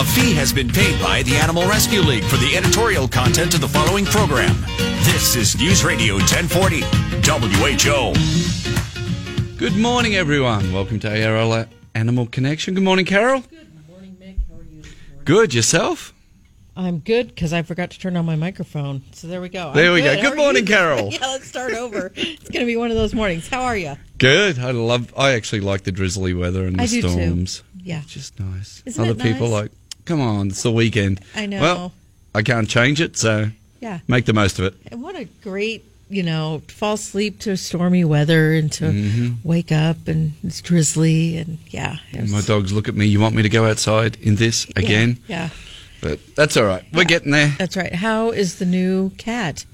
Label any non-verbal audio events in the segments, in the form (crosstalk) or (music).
A fee has been paid by the Animal Rescue League for the editorial content of the following program. This is News Radio 1040, WHO. Good morning, everyone. Welcome to ARL Animal Connection. Good morning, Carol. Good morning, Mick. How are you? Good. Yourself? I'm good because I forgot to turn on my microphone. So there we go. There I'm we go. Good are morning. Carol. (laughs) yeah, let's start over. it's going to be one of those mornings. How are you? Good. I love. I actually like the drizzly weather and the I do too. storms. Yeah. It's just nice. Isn't Other it people nice? like, come on, it's the weekend. I know. Well, I can't change it, so Yeah. make the most of it. And what a great, you know, fall asleep to stormy weather and to Mm-hmm. wake up and it's drizzly and yeah. And my dogs look at me. You want me to go outside in this again? Yeah. But that's all right. We're getting there. That's right. How is the new cat?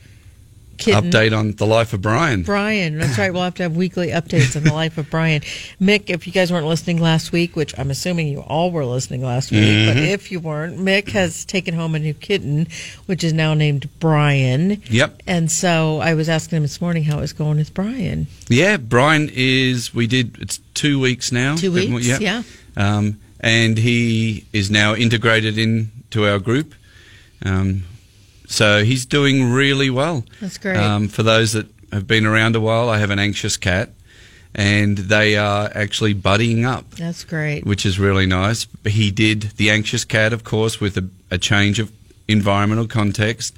Kitten. Update on the life of Brian. Brian. That's right. We'll have to have weekly updates on the life of Brian. Mick, if you guys weren't listening last week, which I'm assuming you all were listening last week, but if you weren't, Mick has taken home a new kitten, which is now named Brian. Yep. And so I was asking him this morning how it was going with Brian. Yeah, Brian is. We did. It's two weeks now. Two Bit more- weeks, yeah. Um, and he is now integrated into our group. Um, so he's doing really well. That's great. Um, for those that have been around a while, I have an anxious cat, and they are actually buddying up, That's great. which is really nice. He did the anxious cat, of course, with a, a change of environmental context.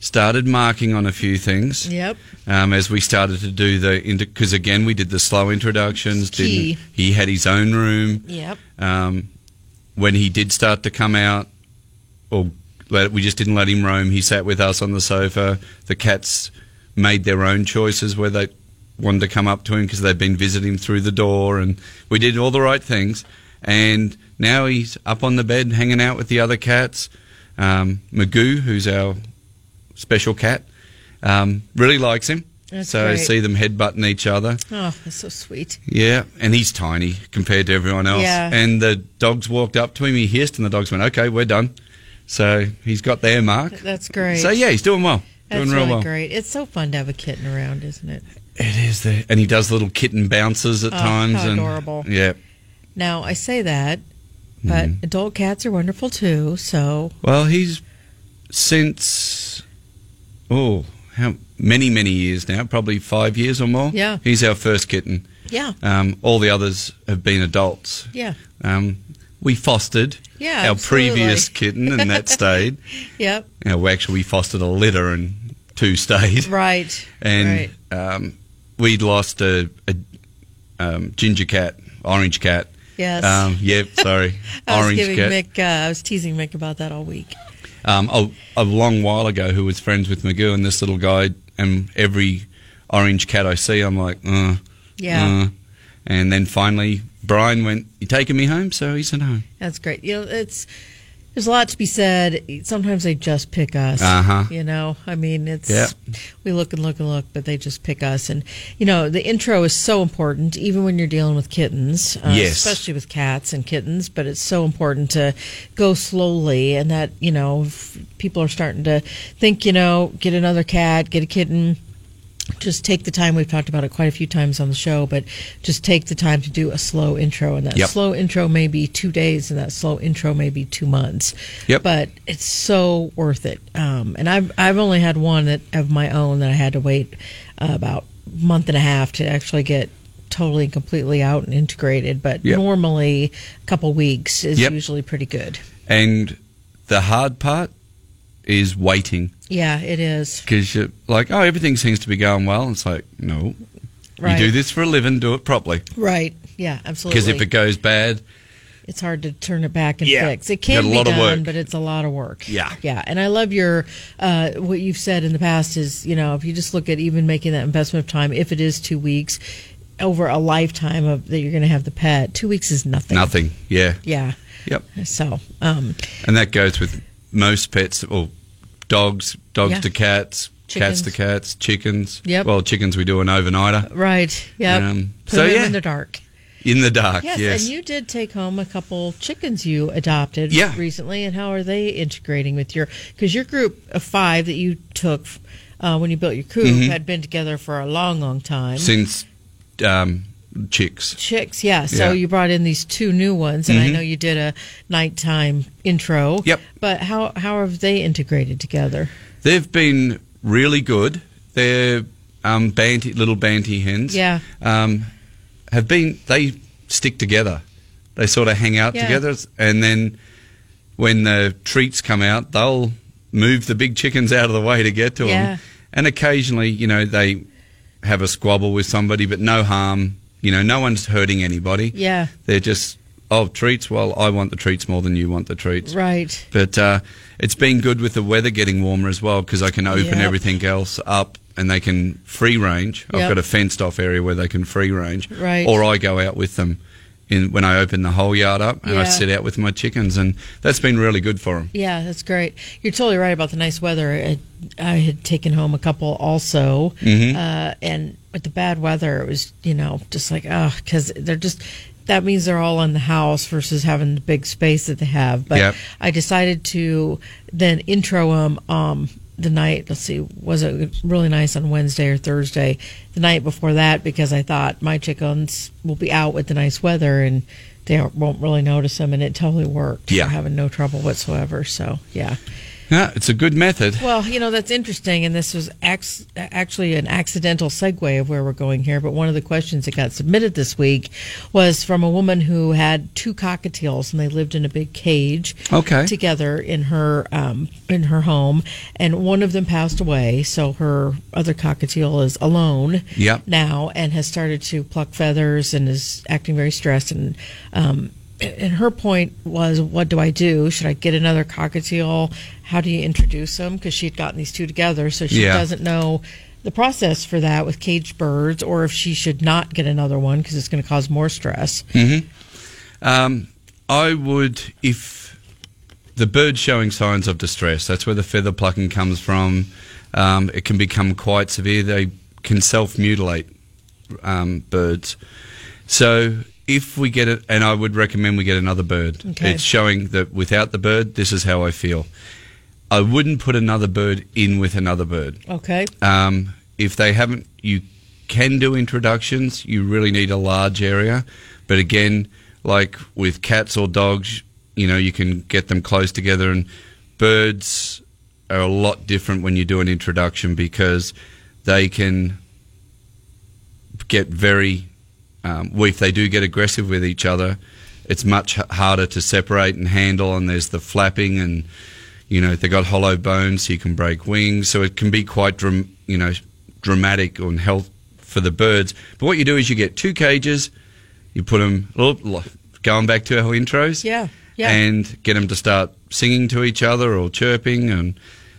Started marking on a few things Yep. um, as we started to do the because again we did the slow introductions. Key. Didn't he had his own room Yep. um, when he did start to come out, or let, we just didn't let him roam. He sat with us on the sofa. The cats made their own choices where they wanted to come up to him because they'd been visiting him through the door, and we did all the right things. And now he's up on the bed, hanging out with the other cats. Um, Magoo, who's our special cat, um, really likes him. That's so I great. see them headbutting each other. Oh, that's so sweet. Yeah, and he's tiny compared to everyone else. Yeah. And the dogs walked up to him, he hissed, and the dogs went, okay, we're done. So he's got their mark. That's great. So yeah, he's doing well. That's doing real really well. great. It's so fun to have a kitten around, isn't it? It is there. And he does little kitten bounces at Oh, times. how and, adorable. Yeah. Now, I say that, but Mm-hmm. adult cats are wonderful too. So, Well, he's since, oh, how many, many years now, probably five years or more. Yeah. He's our first kitten. yeah, Um, all the others have been adults. yeah, Um, we fostered Yeah, our absolutely. previous (laughs) kitten, and that stayed. yep, You know, we actually we fostered a litter and two stayed. right, And right. um, we'd lost a, a um, ginger cat, orange cat. Yes. Um, yep, (laughs) sorry, I was orange giving cat. Mick. Uh, I was teasing Mick about that all week. Um, a, a long while ago, who was friends with Magoo and this little guy, and every orange cat I see, I'm like, uh, Yeah, uh. And then finally, Brian went, "You taking me home?" So he's at home. that's great. You know, it's there's a lot to be said. Sometimes they just pick us. Uh-huh. You know, I mean, it's Yeah. we look and look and look, but they just pick us. And you know, the intro is so important, even when you're dealing with kittens, uh, Yes. especially with cats and kittens. But it's so important to go slowly, and that you know, people are starting to think, you know, get another cat, get a kitten. Just take the time. We've talked about it quite a few times on the show, but just take the time to do a slow intro, and that Yep. slow intro may be two days, and that slow intro may be two months. Yep. But it's so worth it. Um, and I've I've only had one that of my own that I had to wait uh, about month and a half to actually get totally and completely out and integrated. But Yep. normally, a couple weeks is Yep. usually pretty good. And the hard part is waiting Yeah, it is. because you're like, oh, everything seems to be going well. It's like, no, Right. you do this for a living, do it properly. Right. Yeah, absolutely. Because if it goes bad, it's hard to turn it back and Yeah. fix. It can a be lot of done, work. but it's a lot of work. Yeah. yeah. And I love your uh, what you've said in the past is you know if you just look at even making that investment of time, if it is two weeks over a lifetime of that you're going to have the pet, two weeks is nothing. nothing. Yeah. Yeah. Yep. So, um, And that goes with most pets, or dogs, dogs Yeah. to cats, cats to cats, chickens. Yep. Well, chickens we do an overnighter right. Yeah. Um, Put so, them yeah. in the dark. in the dark. Yes, Yes. and you did take home a couple chickens you adopted Yeah. recently, and how are they integrating with your? Because your group of five that you took uh, when you built your coop Mhm. had been together for a long, long time. Since um, chicks. Chicks, yeah. So Yeah. Mm-hmm. you brought in these two new ones, and I know you did a nighttime intro. Yep. But how how have they integrated together? They've been really good. They're um, banty, little banty hens. Yeah. Um, have been they stick together. They sort of hang out Yeah. together, and then when the treats come out, they'll move the big chickens out of the way to get to Yeah. them. And occasionally, you know, they have a squabble with somebody, but no harm. You know, no one's hurting anybody. Yeah. They're just oh treats. Well, I want the treats more than you want the treats. Right. But uh, it's been good with the weather getting warmer as well because I can open Yep. everything else up and they can free range. I've got a fenced off area where they can free range. Right. Or I go out with them in when I open the whole yard up and I sit out with my chickens and that's been really good for them. Yeah, that's great. You're totally right about the nice weather. I, I had taken home a couple also, Mm-hmm. uh, and with the bad weather, it was you know just like oh, because they're just that means they're all in the house versus having the big space that they have. But Yep. I decided to then intro them um, the night. Let's see, was it really nice on Wednesday or Thursday? The night before that, because I thought my chickens will be out with the nice weather and. They won't really notice them, and it totally worked. Yeah. Having no trouble whatsoever. So, yeah. Yeah, it's a good method. Well, you know, that's interesting, and this was ac- actually an accidental segue of where we're going here. But one of the questions that got submitted this week was from a woman who had two cockatiels, and they lived in a big cage Okay. together in her um, in her home, and one of them passed away, so her other cockatiel is alone Yep. now and has started to pluck feathers and is acting very stressed and. Um, and her point was, what do I do? Should I get another cockatiel? How do you introduce them? Because she had gotten these two together, so she Yeah. doesn't know the process for that with caged birds, or if she should not get another one because it's going to cause more stress. Um, I would, if the bird showing signs of distress, that's where the feather plucking comes from. Um, it can become quite severe. They can self mutilate um, birds. So if we get it, and I would recommend we get another bird. Okay. It's showing that without the bird, this is how I feel. I wouldn't put another bird in with another bird. Okay. Um, if they haven't, you can do introductions. You really need a large area, but again, like with cats or dogs, you know, you can get them close together. And birds are a lot different when you do an introduction because they can get very. Um, well, if they do get aggressive with each other, it's much h- harder to separate and handle. And there's the flapping and you know they got hollow bones so you can break wings so it can be quite dram- you know dramatic on health for the birds but what you do is you get two cages you put them going back to our intros Yeah. Yeah. and get them to start singing to each other or chirping and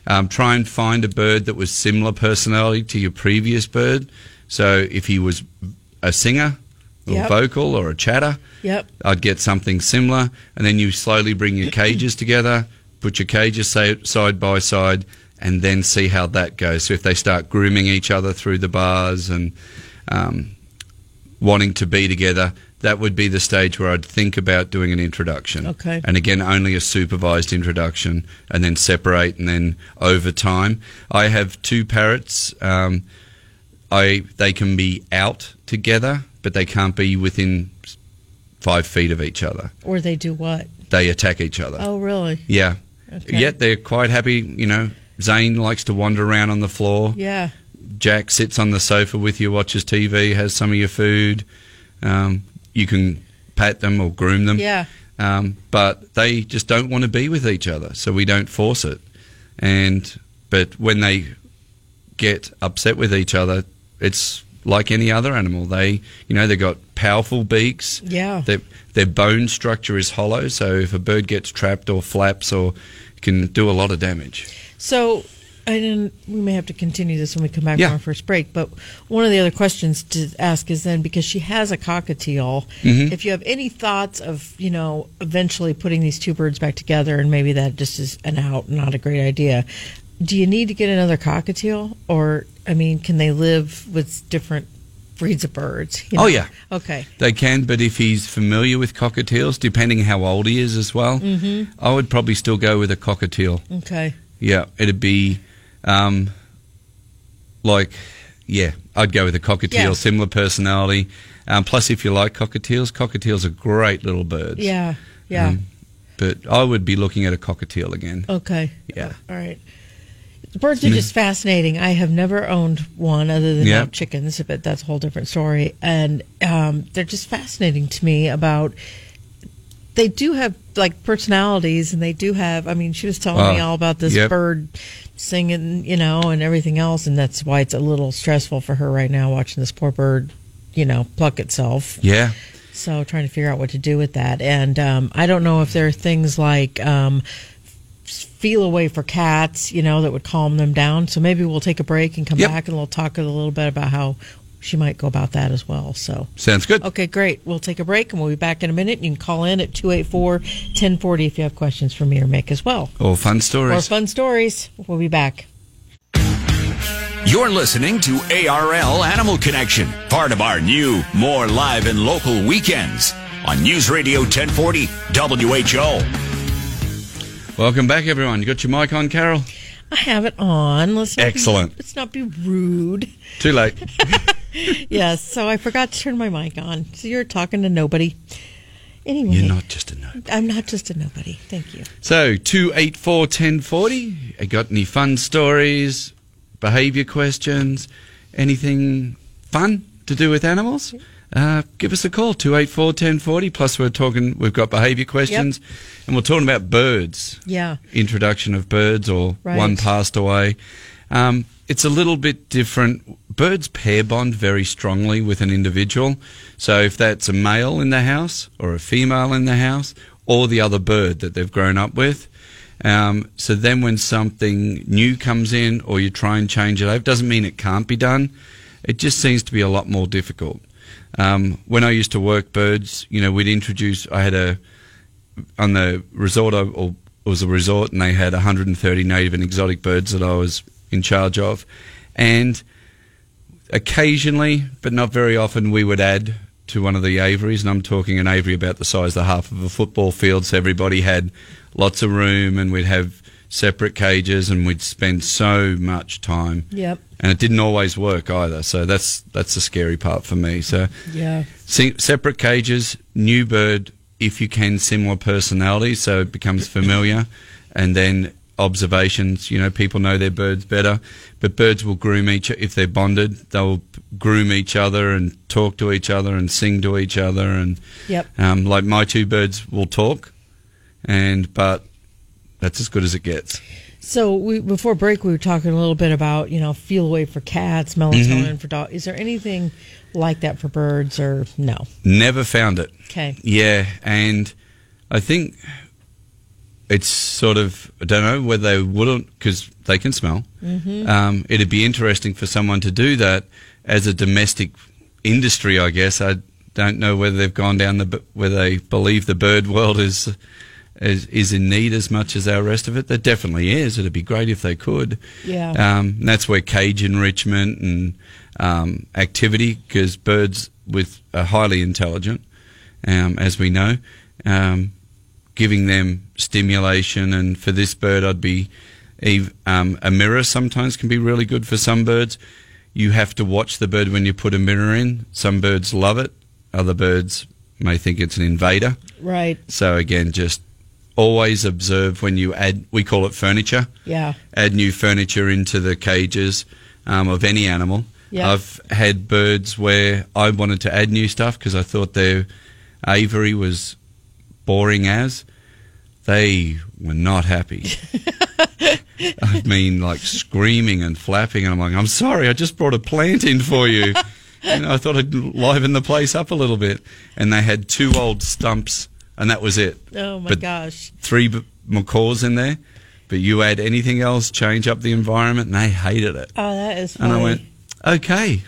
um, try and find a bird that was similar personality to your previous bird so if he was a singer or Yep. vocal or a chatter Yep. I'd get something similar, and then you slowly bring your cages together, put your cages side by side, and then see how that goes. So if they start grooming each other through the bars and um, wanting to be together, that would be the stage where I'd think about doing an introduction. Okay. And again, only a supervised introduction, and then separate, and then over time. I have two parrots. Um, I they can be out together, but they can't be within five feet of each other. Or they do what? They attack each other. Oh, really? Yeah. Okay. Yet they're quite happy. You know, Zane likes to wander around on the floor. Yeah. Jack sits on the sofa with you, watches TV, has some of your food. Um, you can pat them or groom them. Yeah. Um, but they just don't want to be with each other, so we don't force it. And but when they get upset with each other, it's like any other animal. They, you know, they've got powerful beaks. Yeah. Their, their bone structure is hollow, so if a bird gets trapped or flaps or can do a lot of damage. So, I didn't. We may have to continue this when we come back Yeah. from our first break. But one of the other questions to ask is then because she has a cockatiel, Mm-hmm. if you have any thoughts of you know eventually putting these two birds back together, and maybe that just is an out, not a great idea. Do you need to get another cockatiel, or I mean, can they live with different breeds of birds? you Oh, yeah. Okay. They can, but if he's familiar with cockatiels, depending how old he is as well, mm-hmm. I would probably still go with a cockatiel. Okay. Yeah, it'd be um, like yeah, I'd go with a cockatiel, Yeah. similar personality. Um, plus, if you like cockatiels, cockatiels are great little birds. Yeah, yeah. Um, but I would be looking at a cockatiel again. okay. Yeah. All right. Birds are just fascinating. I have never owned one other than now chickens, but that's a whole different story. And um, they're just fascinating to me about. They do have like personalities, and they do have. I mean, she was telling me Oh, all about this yep. bird singing, you know, and everything else, and that's why it's a little stressful for her right now watching this poor bird, you know, pluck itself. Yeah. So trying to figure out what to do with that, and um, I don't know if there are things like um, Feliway for cats, you know, that would calm them down. So maybe we'll take a break and come Yep. back and we'll talk a little bit about how she might go about that as well. So Sounds good. okay, great. We'll take a break and we'll be back in a minute. You can call in at 284-1040 if you have questions for me or Mick as well. All fun More stories. fun stories. We'll be back. You're listening to ARL Animal Connection, part of our new, more live and local weekends on News Radio 1040 WHO. Welcome back, everyone. You got your mic on, Carol? I have it on. Let's Excellent. Be, let's not be rude. Too late. (laughs) yes, so I forgot to turn my mic on. So you're talking to nobody. Anyway, You're not just a no. I'm not just a nobody. Thank you. So, 284 1040. You got any fun stories, behaviour questions, anything fun to do with animals? Uh, give us a call, 284 1040. Plus, we're talking, we've got behaviour questions, and we're talking about birds. Yeah. Introduction of birds, or Right. one passed away. Um, it's a little bit different. Birds pair bond very strongly with an individual. So if that's a male in the house or a female in the house or the other bird that they've grown up with. Um, so then when something new comes in or you try and change it over, doesn't mean it can't be done. It just seems to be a lot more difficult. Um, when I used to work birds, you know, we'd introduce, I had a, on the resort, I- or it was a resort, and they had 130 native and exotic birds that I was in charge of. And occasionally, but not very often, we would add to one of the aviaries, and I'm talking an aviary about the size of half of a football field, so everybody had lots of room, and we'd have separate cages, and we'd spend so much time. Yep. And it didn't always work either, so that's that's the scary part for me. So Yeah. Se- separate cages, new bird, if you can, similar personality, so it becomes familiar, and then observations. You know, people know their birds better, but birds will groom each. If they're bonded, they'll groom each other and talk to each other and sing to each other, and Yep. um, like my two birds will talk, and but that's as good as it gets. So we before break we were talking a little bit about you know Feliway for cats, melatonin Mm-hmm. for dogs. Is there anything like that for birds or no? Never found it. Okay. Yeah, and I think it's sort of I don't know whether they wouldn't because they can smell. Mm-hmm. Um, it'd be interesting for someone to do that as a domestic industry. I guess I don't know whether they've gone down the whether they believe the bird world is. Is, is in need as much as our rest of it. There definitely is. It'd be great if they could. Yeah. Um, that's where cage enrichment and um, activity, because birds with are highly intelligent, um, as we know, um, giving them stimulation. And for this bird, I'd be um, a mirror. Sometimes can be really good for some birds. You have to watch the bird when you put a mirror in. Some birds love it. Other birds may think it's an invader. Right. So again, just always observe when you add. We call it furniture Yeah. add new furniture into the cages um, of any animal. Yeah. I've had birds where I wanted to add new stuff because I thought their aviary was boring as. They were not happy. (laughs) I mean, like screaming and flapping, and I'm like, I'm sorry, I just brought a plant in for you. (laughs) and I thought I'd liven the place up a little bit. And they had two old stumps, and that was it Oh my But- gosh. three b- macaws in there, but you add anything else, change up the environment, and they hated it. Oh, that is Funny. And. I went, okay,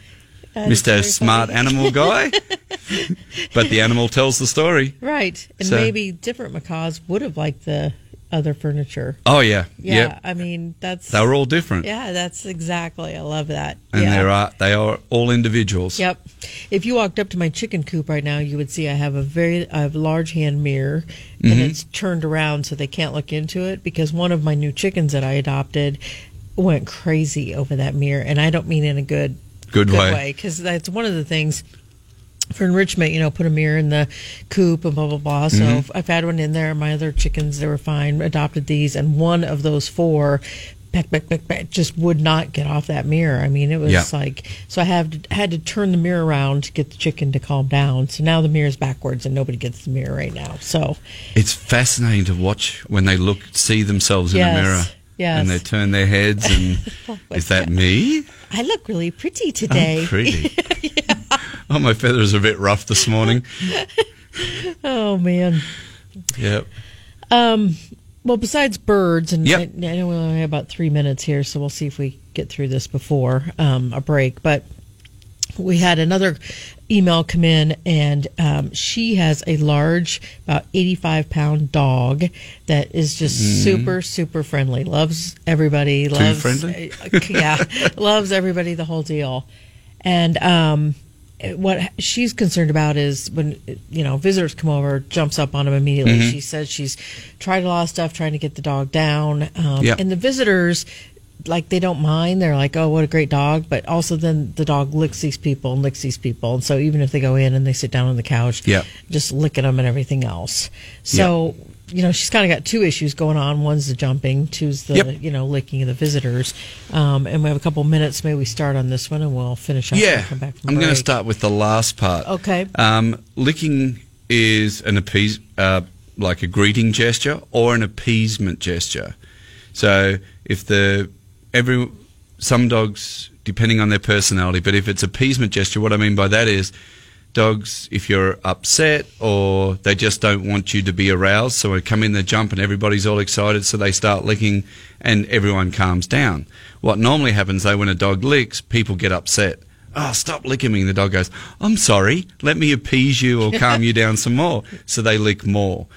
That Mr. Smart funny. Animal Guy. (laughs) but the animal tells the story. Right. And So- maybe different macaws would have liked the other furniture. Oh, yeah. Yeah. Yep. I mean, that's. They were all different. yeah, that's exactly. I love that. And yeah. there are, they are all individuals. Yep. If you walked up to my chicken coop right now, you would see I have a very I have a large hand mirror, and Mm-hmm. it's turned around so they can't look into it because one of my new chickens that I adopted went crazy over that mirror, and I don't mean in a good Good way. because that's one of the things for enrichment. You know, put a mirror in the coop and blah blah blah. So Mm-hmm. I've had one in there. My other chickens they were fine. Adopted these, and one of those four. Peck, peck, peck, peck, just would not get off that mirror. I mean, it was Yeah. like so. I have to, had to turn the mirror around to get the chicken to calm down. So now the mirror's backwards, and nobody gets the mirror right now. So It's fascinating to watch when they look, see themselves in Yes, a mirror, yes. and they turn their heads, and (laughs) is that me? I look really pretty today. I'm pretty. (laughs) Oh, my feathers are a bit rough this morning. (laughs) Oh man. Yep. Um, well, besides birds, and Yep. I, I know we only have about three minutes here, so we'll see if we get through this before um, a break. But we had another email come in, and um, she has a large, about 85 pound dog that is just super, super friendly. Loves everybody. Loves friendly? uh, yeah, (laughs) loves everybody. The whole deal. And um, what she's concerned about is when you know visitors come over, jumps up on them immediately. Mm-hmm. She says she's tried a lot of stuff trying to get the dog down, um, Yeah. and the visitors like they don't mind. They're like, "Oh, what a great dog!" But also, then the dog licks these people and licks these people, and so even if they go in and they sit down on the couch, Yeah. just licking them and everything else. So. You know, she's kind of got two issues going on. One's the jumping, two's the Yep. you know licking of the visitors. Um, and we have a couple minutes. Maybe we start on this one, and we'll finish up. Yeah. come back from I'm going to start with the last part. Okay. Um, licking is an appease, uh, like a greeting gesture or an appeasement gesture. So if the every some dogs, depending on their personality, but if it's appeasement gesture, what I mean by that is dogs, if you're upset or they just don't want you to be aroused, so they come in, they jump, and everybody's all excited, so they start licking, and everyone calms down. What normally happens though when a dog licks, people get upset. Oh, stop licking me. And the dog goes, I'm sorry, let me appease you or calm you (laughs) down some more. So they lick more.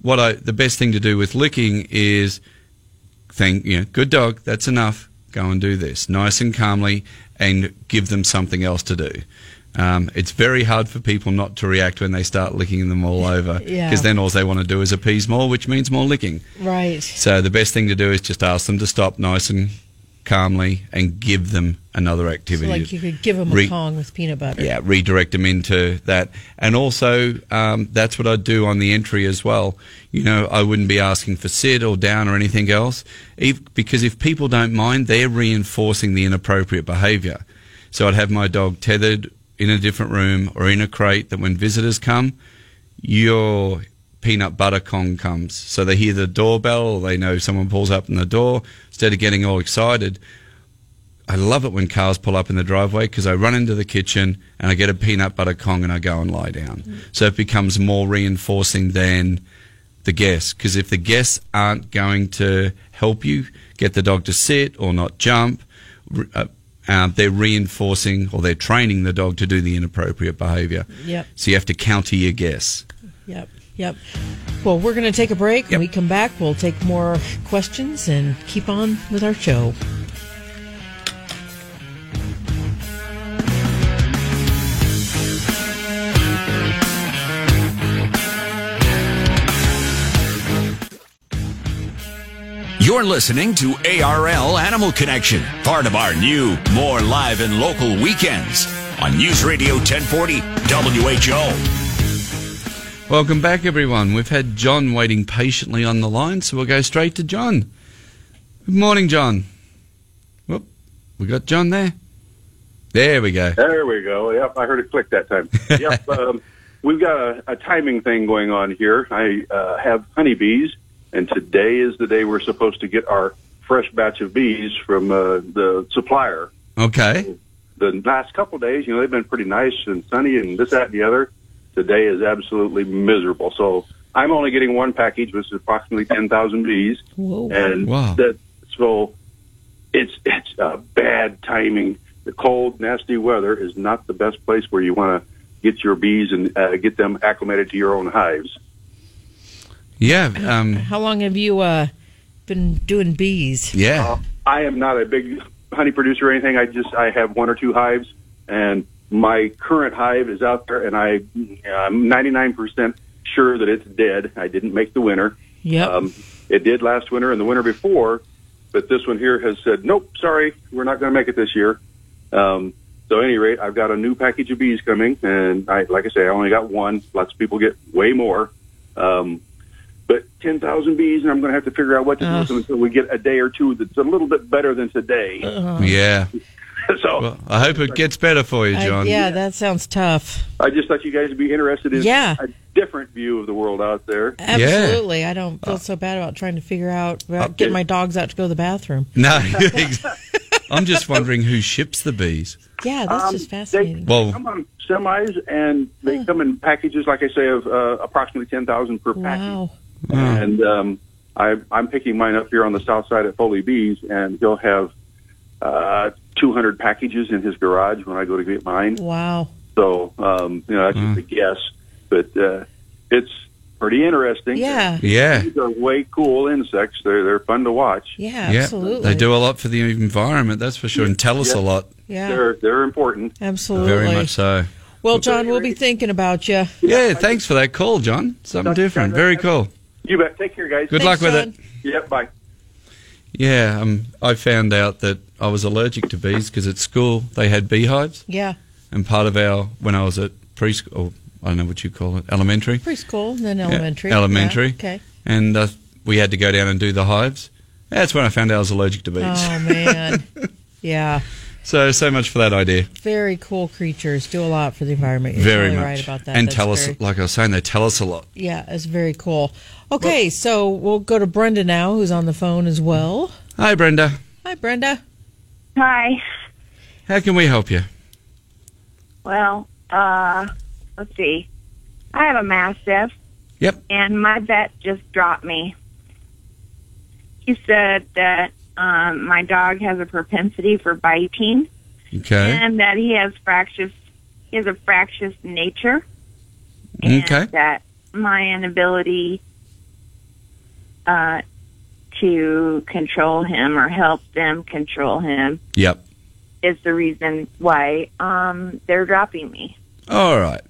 What I, the best thing to do with licking is thank you know, good dog, that's enough. Go and do this nice and calmly and give them something else to do. Um, it's very hard for people not to react when they start licking them all (laughs) over because Yeah. then all they want to do is appease more, which means more licking. Right. So the best thing to do is just ask them to stop nice and calmly and give them another So activity. like you could give them a Re- Kong with peanut butter. yeah, redirect them into that. And also, um, that's what I'd do on the entry as well. You know, I wouldn't be asking for sit or down or anything else, if, because if people don't mind, they're reinforcing the inappropriate behaviour. So I'd have my dog tethered in a different room or in a crate that when visitors come, your peanut butter Kong comes. So they hear the doorbell or they know someone pulls up in the door. Instead of getting all excited, I love it when cars pull up in the driveway because I run into the kitchen and I get a peanut butter Kong and I go and lie down. So it becomes more reinforcing than the guests because if the guests aren't going to help you get the dog to sit or not jump, uh, uh, they're reinforcing or they're training the dog to do the inappropriate behaviour. Yep. So you have to counter your guests. Yep. Yep. Well, we're going to take a break. When we come back, we'll take more questions and keep on with our show. You're listening to ARL Animal Connection, part of our new, more live and local weekends on News Radio 1040 WHO. Welcome back, everyone. We've had John waiting patiently on the line, so we'll go straight to John. Good morning, John. Whoop, we got John there. There we go. There we go. Yep, I heard it click that time. (laughs) Yep, um, we've got a, a timing thing going on here. I uh, have honeybees, and today is the day we're supposed to get our fresh batch of bees from uh, the supplier. Okay. The last couple days, you know, they've been pretty nice and sunny and this, that, and the other. Today is absolutely miserable. So I'm only getting one package, which is approximately 10,000 bees. Whoa. And Wow. that so it's it's uh, bad timing. The cold, nasty weather is not the best place where you want to get your bees and uh, get them acclimated to your own hives. Yeah. Um, How long have you uh, been doing bees? yeah. Uh, I am not a big honey producer or anything. I just I have one or two hives, and my current hive is out there, and I I'm 99 percent sure that it's dead. I didn't make the winter. Yep. Um, it did last winter and the winter before, but this one here has said, nope, sorry, we're not going to make it this year. Um, So, at any rate, I've got a new package of bees coming, and I, like I say, I only got one. Lots of people get way more. Um, but 10,000 bees, and I'm going to have to figure out what to do with them until we get a day or two that's a little bit better than today. Yeah. (laughs) so, Well, I hope it gets better for you, I- John. yeah, that sounds tough. I just thought you guys would be interested in Yeah. a different view of the world out there. Absolutely. I don't feel so bad about trying to figure out about getting my dogs out to go to the bathroom. No, (laughs) I'm just wondering who ships the bees. Yeah, that's Um, just they- fascinating. Well, come on semis, and they come in packages, like I say, of uh, approximately 10,000 per package. wow. And um, I, I'm picking mine up here on the south side at Foley Bees, and he'll have uh, 200 packages in his garage when I go to get mine. Wow. So, um, you know, that's just a guess, but uh, it's pretty interesting. Yeah. yeah. These are way cool insects. They're they're fun to watch. Yeah, Yeah, absolutely. they do a lot for the environment, that's for sure, and tell us a lot. Yeah, They're they're important. absolutely. Very much so. Well, John, we'll be thinking about you. Yeah, thanks for that call, John. Something different. Very cool. You bet. Take care, guys. Good luck with it. Yep. Bye. Yeah, um, I found out that I was allergic to bees because at school they had beehives, Yeah, and part of our when I was at preschool, I don't know what you call it, elementary, preschool, then elementary. Yeah, elementary. Yeah, Okay. and uh, we had to go down and do the hives. That's when I found out I was allergic to bees. Oh (laughs) man. yeah, So so much for that idea. very cool creatures. Do a lot for the environment. You're very totally much. right about that. And That's tell us, very- like I was saying, they tell us a lot. Yeah, it's very cool. Okay, so we'll go to Brenda now, who's on the phone as well. Hi, Brenda. Hi, Brenda. Hi. How can we help you? Well, uh, let's see. I have a mastiff. Yep. And my vet just dropped me. He said that um, my dog has a propensity for biting, Okay. and that he has fractious. He has a fractious nature. And Okay. That my inability uh, to control him or help them control him Yep. is the reason why um, they're dropping me. All right.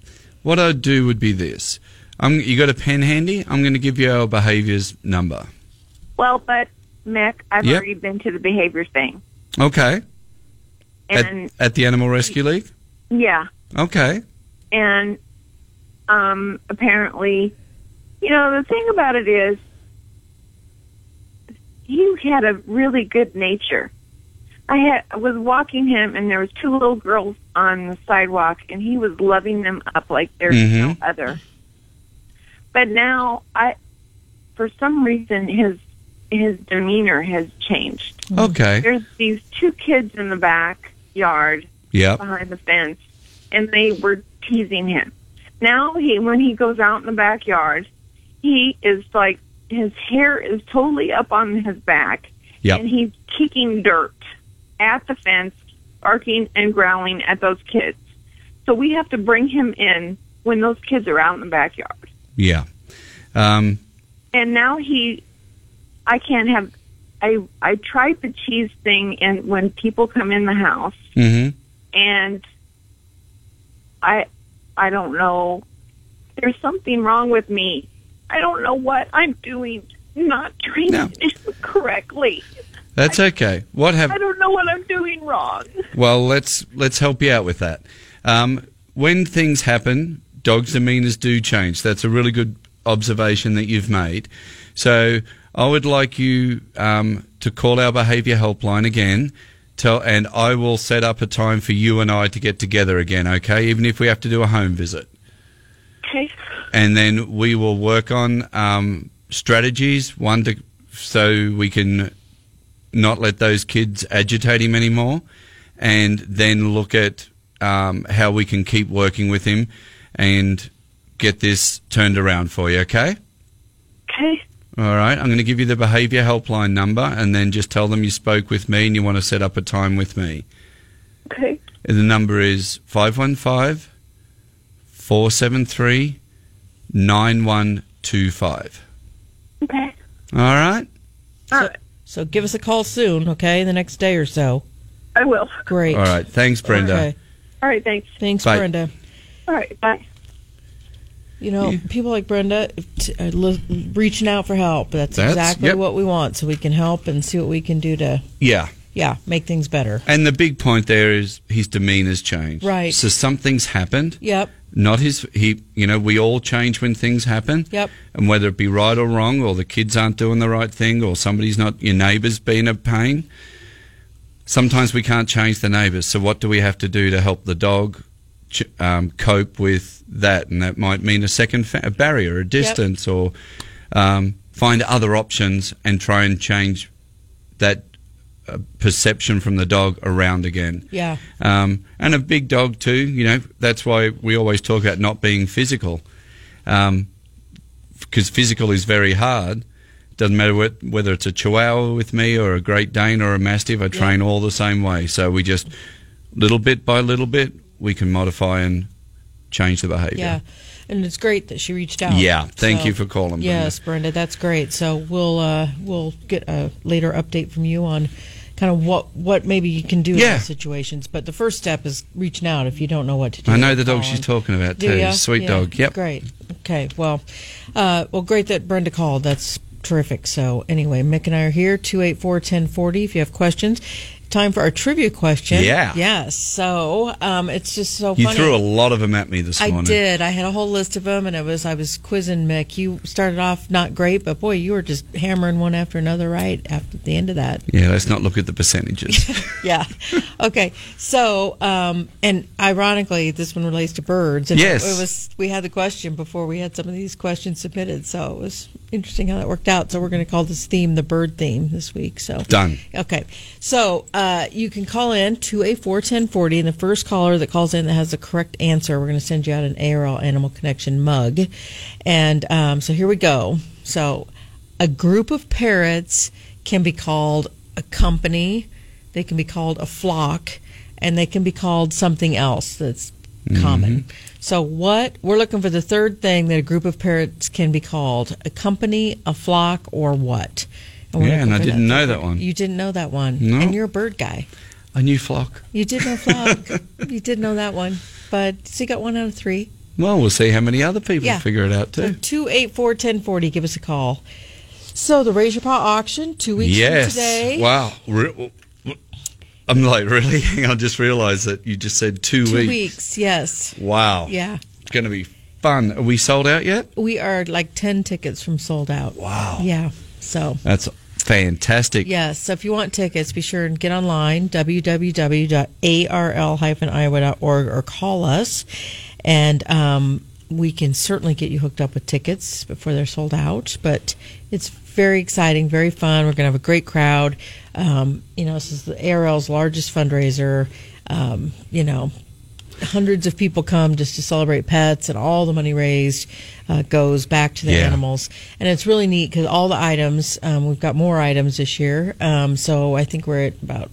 What I'd do would be this. Um, you got a pen handy? I'm going to give you our behaviours number. Well, but Mick, I've Yep. already been to the behavior thing, Okay. and at, at the Animal Rescue League? yeah, Okay. and um, apparently, you know, the thing about it is, he had a really good nature. I had I was walking him, and there was two little girls on the sidewalk, and he was loving them up like there's no Mhm. other. But now, I, for some reason, his his demeanor has changed. Okay. There's these two kids in the backyard Yep. behind the fence, and they were teasing him. Now he, when he goes out in the backyard, he is like his hair is totally up on his back, Yep. and he's kicking dirt at the fence, barking and growling at those kids. So we have to bring him in when those kids are out in the backyard. Yeah. Um, And now he, I can't have. I I tried the cheese thing, and when people come in the house, hmm and I I don't know. There's something wrong with me. I don't know what I'm doing. Not training No. him correctly. That's okay. What have I don't know what I'm doing wrong. Well, let's let's help you out with that. Um, when things happen, dogs' demeanors do change. That's a really good observation that you've made. So I would like you um, to call our behaviour helpline again. Tell, and I will set up a time for you and I to get together again. Okay, even if we have to do a home visit, Okay. And then we will work on um, strategies. One to so we can not let those kids agitate him anymore, and then look at um, how we can keep working with him and get this turned around for you. Okay. Okay. All right. I'm going to give you the behaviour helpline number, and then just tell them you spoke with me and you want to set up a time with me. Okay. And the number is 515 473 9125. Okay. All right. All right. So give us a call soon, okay? The next day or so. I will. Great. All right. Thanks, Brenda. Okay. All right. Thanks. Thanks, Bye. Brenda. All right. Bye. You know, people like Brenda t- uh, li- reaching out for help. That's, That's- exactly yep. what we want, so we can help and see what we can do to Yeah. Yeah, make things better. And the big point there is his demeanor's changed. Right. So something's happened. Yep. Not his. He. You know, we all change when things happen. Yep. And whether it be right or wrong, or the kids aren't doing the right thing, or somebody's not your neighbour's been a pain. Sometimes we can't change the neighbours. So what do we have to do to help the dog ch- um, cope with that? And that might mean a second fa- a barrier, a distance, or um, find other options and try and change that perception from the dog around again. Yeah. Um, and a big dog too. You know, that's why we always talk about not being physical, because physical is very hard. Doesn't matter what, whether it's a Chihuahua with me or a Great Dane or a Mastiff. I train all the same way. So we just little bit by little bit we can modify and change the behaviour. Yeah. And it's great that she reached out. Yeah, thank you for calling, Brenda. Yes, Brenda, that's great. So we'll uh, we'll get a later update from you on kind of what what maybe you can do in those situations. But the first step is reaching out if you don't know what to do. I know the dog she's talking about Do too. ya? Sweet Yeah, dog. Yep. Great. Okay. Well, uh, well, great that Brenda called. That's terrific. So anyway, Mick and I are here. Two eight four ten forty. If you have questions. Time for our trivia question. Yeah. Yes. So um, it's just so You funny. threw a lot of them at me this I morning. I did. I had a whole list of them, and it was I was quizzing Mick. You started off not great, but boy, you were just hammering one after another right after the end of that. Yeah, let's not look at the percentages. (laughs) Yeah. okay. So, um, and ironically, this one relates to birds. And Yes. It, was we had the question before we had some of these questions submitted, so it was interesting how that worked out. So we're going to call this theme the bird theme this week. So Done. Okay. So uh, you can call in 284 1040, and the first caller that calls in that has the correct answer, we're going to send you out an ARL Animal Connection mug. And um, so here we go. So a group of parrots can be called a company, they can be called a flock, and they can be called something else that's common. Mm-hmm. So what we're looking for the third thing that a group of parrots can be called a company, a flock, or what? we're Yeah, and I didn't know that one. You didn't know that one, No. and you're a bird guy. A new flock. You did know flock. (laughs) you did know that one, but so you got one out of three. Well, we'll see how many other people Yeah. figure it out too. two eight four ten forty. Give us a call. So the Raise Your Paw auction two weeks yes. from today. Wow. I'm like, really? Hang (laughs) on, I just realised that you just said two, Two weeks. weeks. Yes. Wow. Yeah. It's going to be fun. Are we sold out yet? We are like ten tickets from sold out. Wow. Yeah. So That's fantastic. Yes. So if you want tickets, be sure and get online, www.arl-iowa.org or call us. And um, we can certainly get you hooked up with tickets before they're sold out. But it's very exciting, very fun. We're going to have a great crowd. Um, you know, this is the ARL's largest fundraiser. Um, you know, hundreds of people come just to celebrate pets, and all the money raised uh, goes back to the Yeah. animals. And it's really neat because all the items, um, we've got more items this year. Um, so I think we're at about.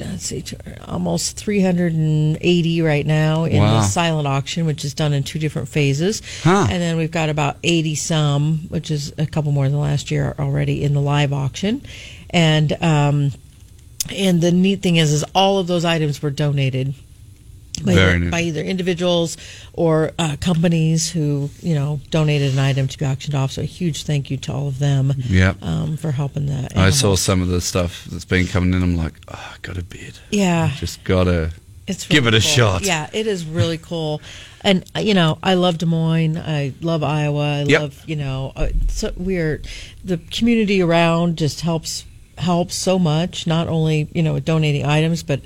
Let's see, almost 380 right now in Wow. the silent auction, which is done in two different phases. Huh. And then we've got about 80 some, which is a couple more than last year already in the live auction. And um, and the neat thing is, is all of those items were donated by, by either individuals or uh, companies who you know donated an item to be auctioned off. So a huge thank you to all of them Yep. um, for helping that. I saw some of the stuff that's been coming in. I'm like, oh, I got a bid. Yeah, Just got to. it's give really it a cool. shot. Yeah, it is really cool. And uh, you know, I love Des Moines. I love Iowa. I Yep. love you know, uh, so we're the community around just helps helps so much. Not only you know donating items, but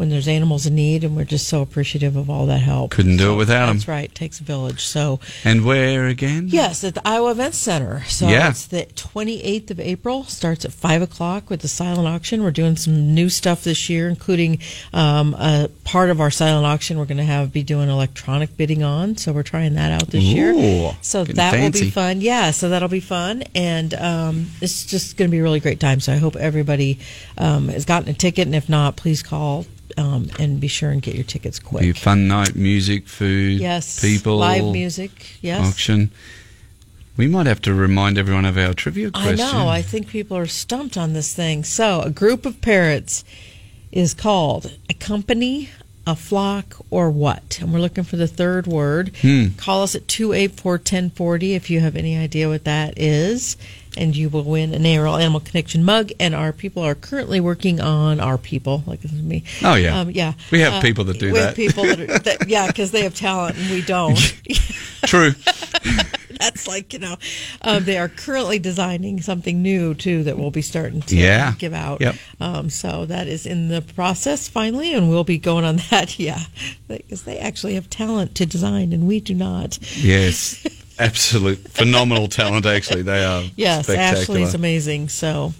when there's animals in need, and we're just so appreciative of all that help. Couldn't do it without them. That's right. It takes a village. So And where again? Yes, at the Iowa Events Center. So Yeah. it's the 28th of April. Starts at 5 o'clock with the silent auction. We're doing some new stuff this year, including um, a part of our silent auction we're going to have be doing electronic bidding on. So we're trying that out this Ooh, year. So that will be fun. Yeah, so that'll be fun. And um, it's just going to be a really great time. So I hope everybody um, has gotten a ticket. And if not, please call um, and be sure and get your tickets quick. Be fun night, music, food, Yes. people, Live music. Yes. auction. We might have to remind everyone of our trivia question. I know. I think people are stumped on this thing. So, a group of parrots is called a company, a flock, or what? And we're looking for the third word. Hmm. Call us at 284 1040 if you have any idea what that is. And you will win an ARL Animal Connection mug. And our people are currently working on our people, like this is me. Oh, yeah. um, yeah. We have people that do we that. Have people that, are, (laughs) that yeah, because they have talent and we don't. (laughs) True. (laughs) That's like you know, um, they are currently designing something new too that we'll be starting to Yeah. give out. Yep. Um, so that is in the process finally, and we'll be going on that. Yeah, because they actually have talent to design, and we do not. Yes. Absolute phenomenal talent. Actually, they are. (laughs) Yes, spectacular. Ashley's amazing. So,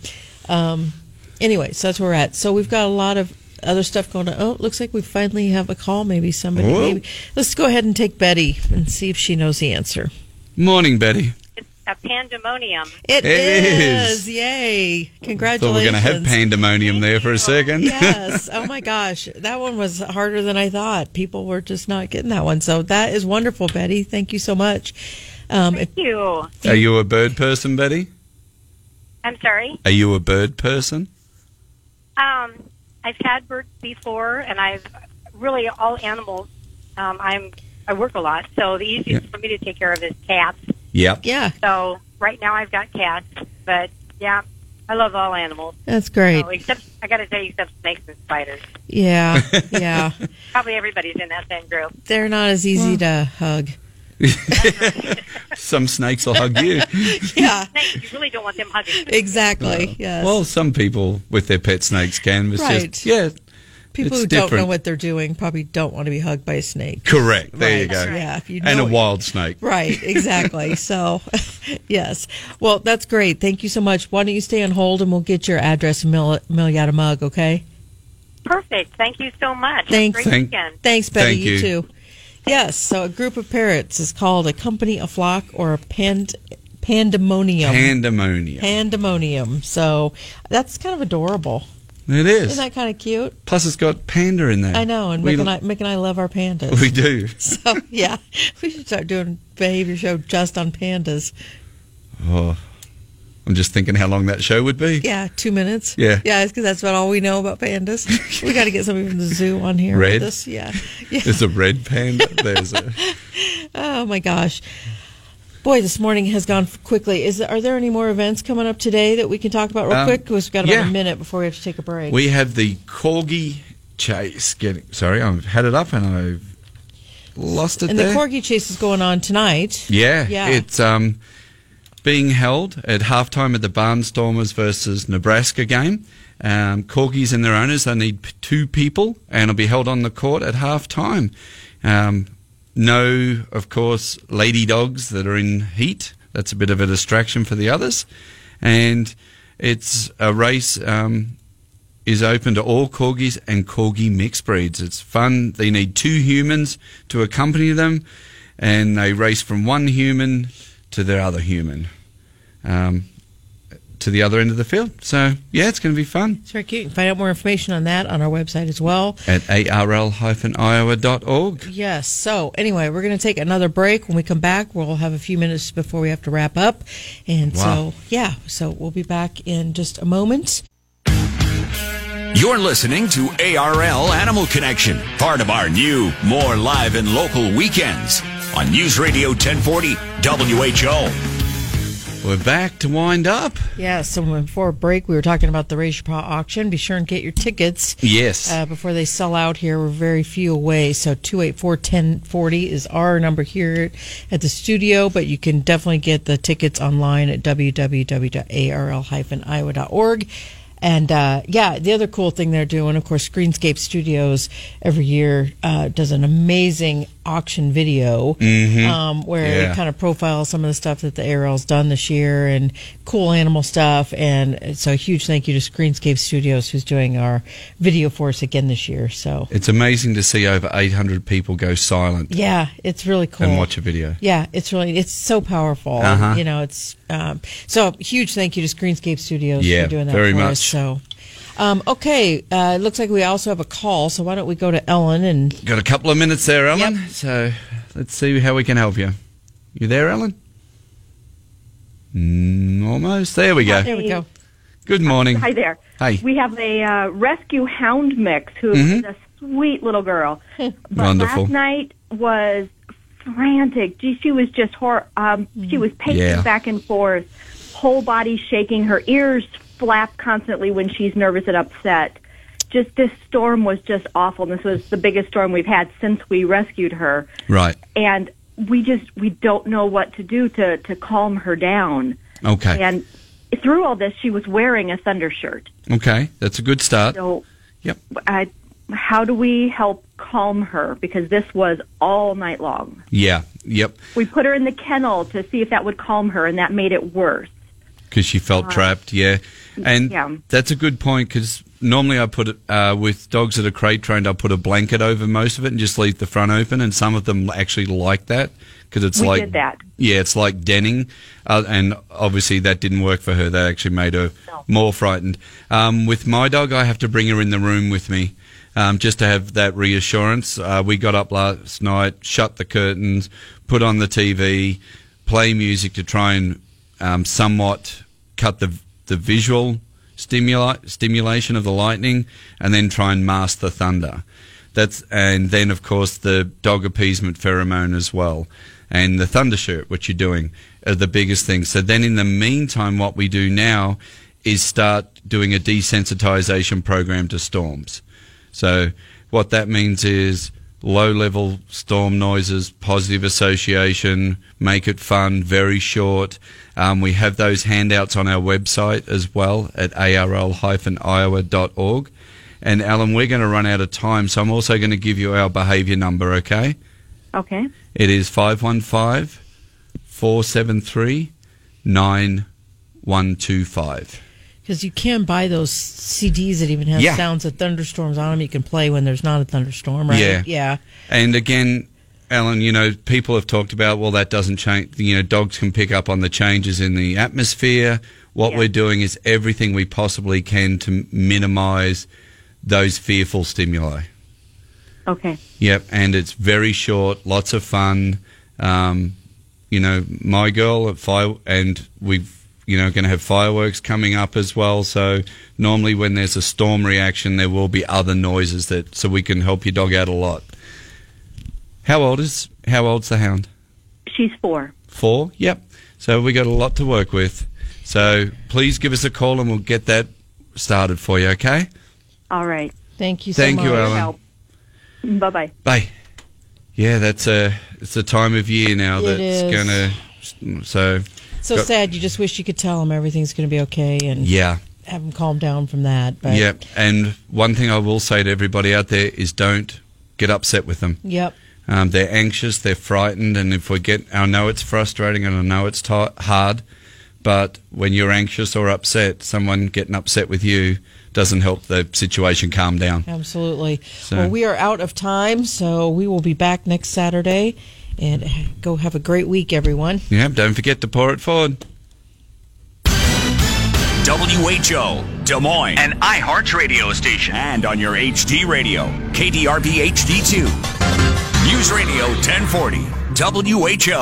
um, anyway, so that's where we're at. So we've got a lot of other stuff going on. Oh, it looks like we finally have a call. Maybe somebody. Whoa. Maybe let's go ahead and take Betty and see if she knows the answer. Morning, Betty. It's a pandemonium. It It is. is. Yay! Thought Congratulations. we are going to have pandemonium there for a second. yes. (laughs) Oh my gosh, that one was harder than I thought. People were just not getting that one. So that is wonderful, Betty. Thank you so much. Um, if, Thank you. Are you a bird person, Betty? I'm sorry. Are you a bird person? Um, I've had birds before, and I've really all animals. Um, I'm I work a lot, so the easiest for me to take care of is cats. Yep. yeah, So right now I've got cats, but yeah, I love all animals. that's great. So, except I got to say, except snakes and spiders. Yeah, yeah. (laughs) Probably everybody's in that same group. They're not as easy to hug. (laughs) Some snakes will hug you. (laughs) Yeah, Snakes, you really don't want them hugging. exactly. Yes. Well, some people with their pet snakes can. It's Right. just, yeah. People it's who don't know what they're doing probably don't want to be hugged by a snake. Correct. There you Right. go. Yeah, if you and a know- wild snake. Right, exactly. (laughs) so, yes. Well, that's great. Thank you so much. Why don't you stay on hold and we'll get your address and mail, mail you out a mug, okay? Perfect. Thank you so much. Thanks. Great Thank- weekend. Thanks, Betty. Thank you. you. too. Yes. So, a group of parrots is called a company, a flock, or a pand- pandemonium. Pandemonium. pandemonium. So, that's kind of adorable. it is. Isn't that kind of cute? Plus, it's got panda in there. I know. And we, Mick and I, Mick and I love our pandas. we do. (laughs) so, yeah, we should start doing a behavior show just on pandas. Oh, I'm just thinking how long that show would be. Yeah, two minutes. Yeah. yeah, because that's about all we know about pandas. (laughs) we got to get somebody from the zoo on here. Red? With us. Yeah, yeah. (laughs) There's a red panda. There's a. (laughs) Oh my gosh, boy, this morning has gone quickly. Is are there any more events coming up today that we can talk about real Um, quick? Because we've got about yeah. a minute before we have to take a break. We have the corgi chase. Getting sorry, I've had it up and I've lost it and there. the corgi chase is going on tonight. Yeah, Yeah. it's um, being held at halftime of the Barnstormers versus Nebraska game. Um, corgis and their owners, they need two people, and it'll be held on the court at halftime. Um, no, of course, lady dogs that are in heat. That's a bit of a distraction for the others. And it's a race um, is open to all corgis and corgi mixed breeds. It's fun. They need two humans to accompany them, and they race from one human to their other human, um, to the other end of the field. So yeah, it's going to be fun It's very cute. You can find out more information on that on our website as well. at arl-iowa.org. Yes. So anyway, we're going to take another break. When we come back, we'll have a few minutes before we have to wrap up. And Wow. so, yeah. So we'll be back in just a moment. You're listening to ARL Animal Connection, part of our new, more live and local weekends on News Radio 1040 WHO. We're back to wind up. Yeah. So before break, we were talking about the Raise Your Paw auction. Be sure and get your tickets. Yes. uh, before they sell out here. We're very few away. So 284 1040 is our number here at the studio, but you can definitely get the tickets online at www.arl-iowa.org. And uh, yeah, the other cool thing they're doing, of course, Screenscape Studios every year uh, does an amazing auction video um, where Yeah. it kind of profiles some of the stuff that the ARL's done this year and cool animal stuff. And so, a huge thank you to Screenscape Studios who's doing our video for us again this year. So, it's amazing to see over 800 people go silent yeah, it's really cool. and watch a video. Yeah, it's really it's so powerful. Uh-huh. You know, it's um, so huge. Thank you to Screenscape Studios Yeah, for doing that very for much. us. So, um, okay, uh, it looks like we also have a call. So why don't we go to Ellen and Got a couple of minutes there, Ellen. Yep. So let's see how we can help you. You there, Ellen? Mm, almost. There we go. there we go. Good morning. Hi there. Hey. We have a uh, rescue hound mix who is a sweet little girl. (laughs) but Wonderful. last night was frantic. Gee, she was just hor- um, she was pacing Yeah. back and forth, whole body shaking. Her ears flap constantly when she's nervous and upset. Just this storm was just awful. And this was the biggest storm we've had since we rescued her. Right. And we just we don't know what to do to to calm her down. Okay. And through all this, she was wearing a thunder shirt. Okay. That's a good start. So, Yep. I, how do we help calm her? Because this was all night long. Yeah. Yep. We put her in the kennel to see if that would calm her, and that made it worse. Because she felt trapped. Yeah, and Yeah. that's a good point because normally I put it uh, with dogs that are crate trained. I put a blanket over most of it and just leave the front open, and some of them actually like that because it's We like that. Yeah, it's like denning, uh, and obviously that didn't work for her. That actually made her more frightened. Um, with my dog, I have to bring her in the room with me. Um, just to have that reassurance. Uh, we got up last night, shut the curtains, put on the TV, play music to try and um, somewhat cut the the visual stimuli- stimulation of the lightning, and then try and mask the thunder. That's and then of course the dog appeasement pheromone as well, and the thunder shirt, which you're doing, are the biggest things. So then in the meantime, what we do now is start doing a desensitization program to storms. So what that means is low level storm noises, positive association, make it fun, very short. Um, we have those handouts on our website as well at arl-iowa.org. And Alan, we're going to run out of time, so I'm also going to give you our behaviour number, okay? Okay. It is 515 473 9125. Because you can buy those CDs that even have Yeah. sounds of thunderstorms on them. You can play when there's not a thunderstorm, right? Yeah. Yeah. And again, Alan, you know, people have talked about, well, that doesn't change. You know, dogs can pick up on the changes in the atmosphere. What Yeah. we're doing is everything we possibly can to minimize those fearful stimuli. Okay. Yep, and it's very short, lots of fun. Um, you know, my girl at fire, and we've you know going to have fireworks coming up as well. So normally when there's a storm reaction, there will be other noises that so we can help your dog out a lot. How old is how old's the hound? She's four. Four. Yep. So we got a lot to work with. So please give us a call and we'll get that started for you. Okay. All right. Thank you so Thank much. you, Alan. Bye bye. Bye. Yeah, that's a it's a time of year now It that's is. gonna. So So Got- sad. You just wish you could tell them everything's going to be okay and yeah, have them calm down from that. But yeah. And one thing I will say to everybody out there is don't get upset with them. Yep. Um, they're anxious, they're frightened, and if we get, I know it's frustrating and I know it's ti hard, but when you're anxious or upset, someone getting upset with you doesn't help the situation calm down. Absolutely. So- Well, we are out of time, so we will be back next Saturday. And go have a great week, everyone. Yeah, don't forget to pour it forward. WHO, Des Moines, an iHeart radio station, and on your HD radio, KDRP HD2. News Radio 1040, WHO.